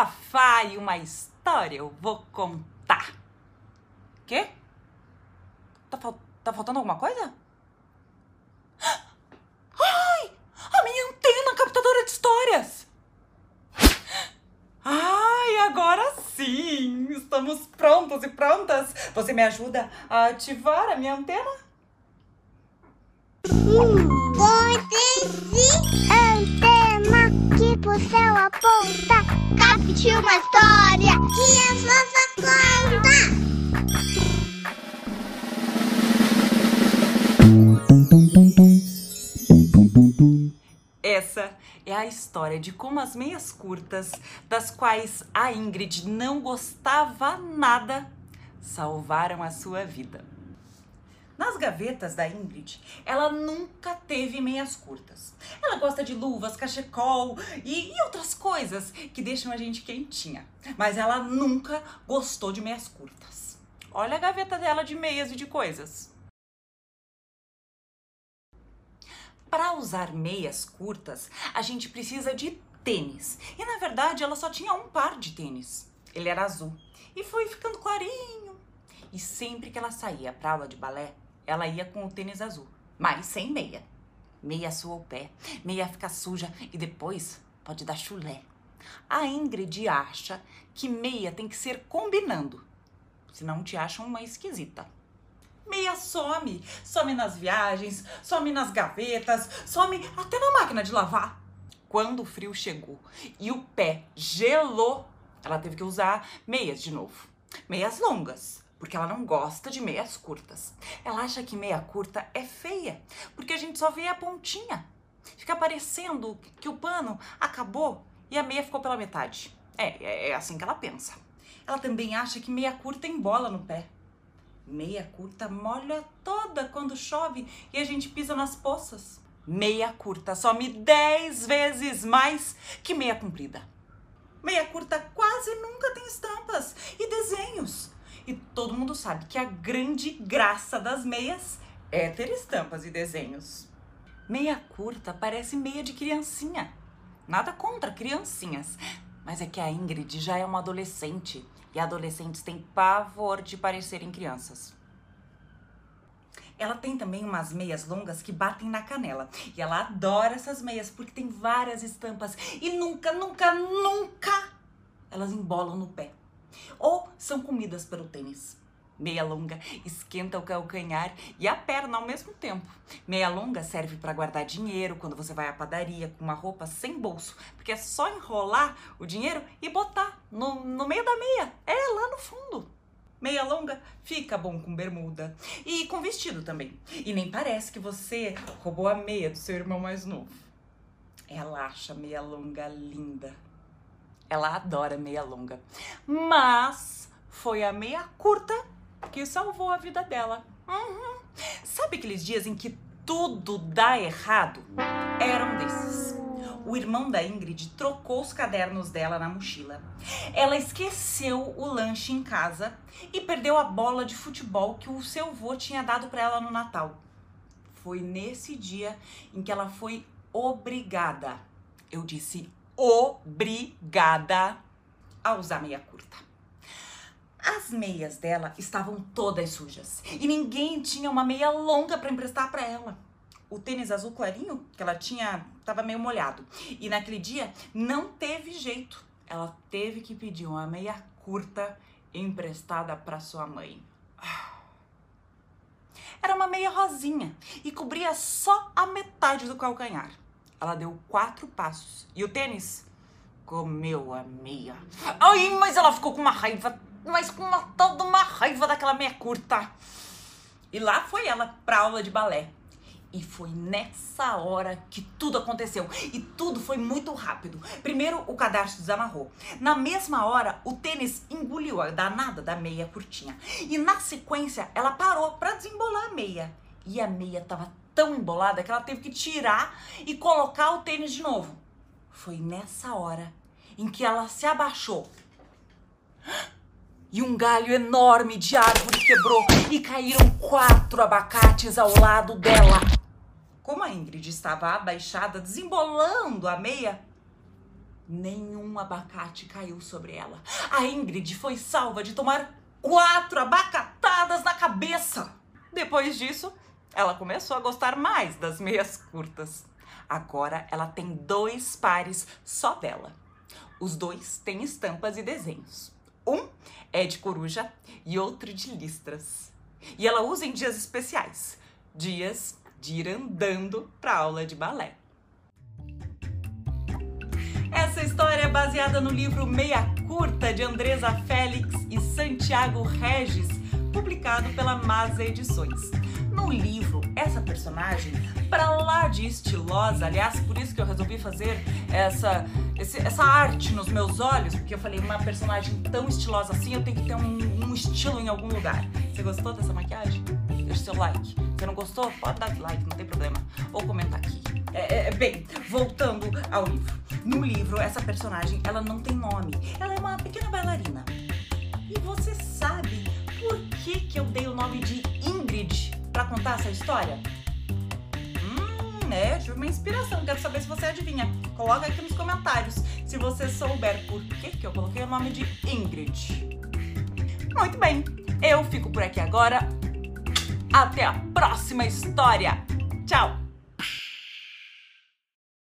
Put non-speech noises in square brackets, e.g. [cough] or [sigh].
Fafá e uma história eu vou contar. Quê? Tá, fal tá faltando alguma coisa? [gasps] Ai! A minha antena captadora de histórias! Ai, agora sim! Estamos prontos e prontas! Você me ajuda a ativar a minha antena? Pode pro céu aponta. Capte uma história que a fofa conta. Essa é a história de como as meias curtas, das quais a Ingrid não gostava nada, salvaram a sua vida. Nas gavetas da Ingrid, ela nunca teve meias curtas. Ela gosta de luvas, cachecol e, e outras coisas que deixam a gente quentinha. Mas ela nunca gostou de meias curtas. Olha a gaveta dela de meias e de coisas. Para usar meias curtas, a gente precisa de tênis. E na verdade, ela só tinha um par de tênis. Ele era azul e foi ficando clarinho. E sempre que ela saía para aula de balé, ela ia com o tênis azul, mas sem meia. Meia sua o pé, meia fica suja e depois pode dar chulé. A Ingrid acha que meia tem que ser combinando, senão te acham uma esquisita. Meia some, some nas viagens, some nas gavetas, some até na máquina de lavar. Quando o frio chegou e o pé gelou, ela teve que usar meias de novo. Meias longas, porque ela não gosta de meias curtas. Ela acha que meia curta é feia, porque a gente só vê a pontinha. Fica parecendo que o pano acabou e a meia ficou pela metade. É, é, é assim que ela pensa. Ela também acha que meia curta embola no pé. Meia curta molha toda quando chove e a gente pisa nas poças. Meia curta some 10 vezes mais que meia comprida. Meia curta quase nunca tem estampas e desenhos. E todo mundo sabe que a grande graça das meias é ter estampas e desenhos. Meia curta parece meia de criancinha. Nada contra criancinhas, mas é que a Ingrid já é uma adolescente e adolescentes têm pavor de parecerem crianças. Ela tem também umas meias longas que batem na canela. E ela adora essas meias porque tem várias estampas e nunca, nunca, nunca elas embolam no pé. Ou são comidas pelo tênis. Meia longa esquenta o calcanhar e a perna ao mesmo tempo. Meia longa serve para guardar dinheiro quando você vai à padaria com uma roupa sem bolso, porque é só enrolar o dinheiro e botar no, no meio da meia. É lá no fundo. Meia longa fica bom com bermuda e com vestido também. E nem parece que você roubou a meia do seu irmão mais novo. Ela acha meia longa linda. Ela adora meia longa. Mas foi a meia curta que salvou a vida dela. Uhum. Sabe aqueles dias em que tudo dá errado? Era um desses. O irmão da Ingrid trocou os cadernos dela na mochila. Ela esqueceu o lanche em casa e perdeu a bola de futebol que o seu avô tinha dado para ela no Natal. Foi nesse dia em que ela foi obrigada, eu disse obrigada, a usar meia curta. As meias dela estavam todas sujas e ninguém tinha uma meia longa para emprestar para ela. O tênis azul clarinho que ela tinha estava meio molhado e naquele dia não teve jeito. Ela teve que pedir uma meia curta emprestada para sua mãe. Era uma meia rosinha e cobria só a metade do calcanhar. Ela deu quatro passos e o tênis comeu a meia. Ai, mas ela ficou com uma raiva mas com uma de uma raiva daquela meia curta. E lá foi ela pra aula de balé. E foi nessa hora que tudo aconteceu. E tudo foi muito rápido. Primeiro, o cadarço desamarrou. Na mesma hora, o tênis engoliu a danada da meia curtinha. E na sequência, ela parou para desembolar a meia. E a meia tava tão embolada que ela teve que tirar e colocar o tênis de novo. Foi nessa hora em que ela se abaixou e um galho enorme de árvore quebrou e caíram quatro abacates ao lado dela. Como a Ingrid estava abaixada, desembolando a meia, nenhum abacate caiu sobre ela. A Ingrid foi salva de tomar quatro abacatadas na cabeça. Depois disso, ela começou a gostar mais das meias curtas. Agora ela tem dois pares só dela. Os dois têm estampas e desenhos. Um é de coruja e outro de listras. E ela usa em dias especiais, dias de ir andando para aula de balé. Essa história é baseada no livro Meia Curta de Andresa Félix e Santiago Regis, publicado pela Masa Edições. No livro, essa personagem, para lá de estilosa, aliás, por isso que eu resolvi fazer essa, esse, essa arte nos meus olhos, porque eu falei, uma personagem tão estilosa assim, eu tenho que ter um, um estilo em algum lugar. Você gostou dessa maquiagem? Deixa seu like. Se não gostou, pode dar like, não tem problema. Ou comentar aqui. É, é, bem, voltando ao livro. No livro, essa personagem, ela não tem nome. Ela é uma pequena bailarina. E você sabe por que, que eu dei o nome de para contar essa história? Hum, é, tive uma inspiração. Quero saber se você adivinha. Coloca aqui nos comentários se você souber por que, que eu coloquei o nome de Ingrid. Muito bem, eu fico por aqui agora. Até a próxima história. Tchau!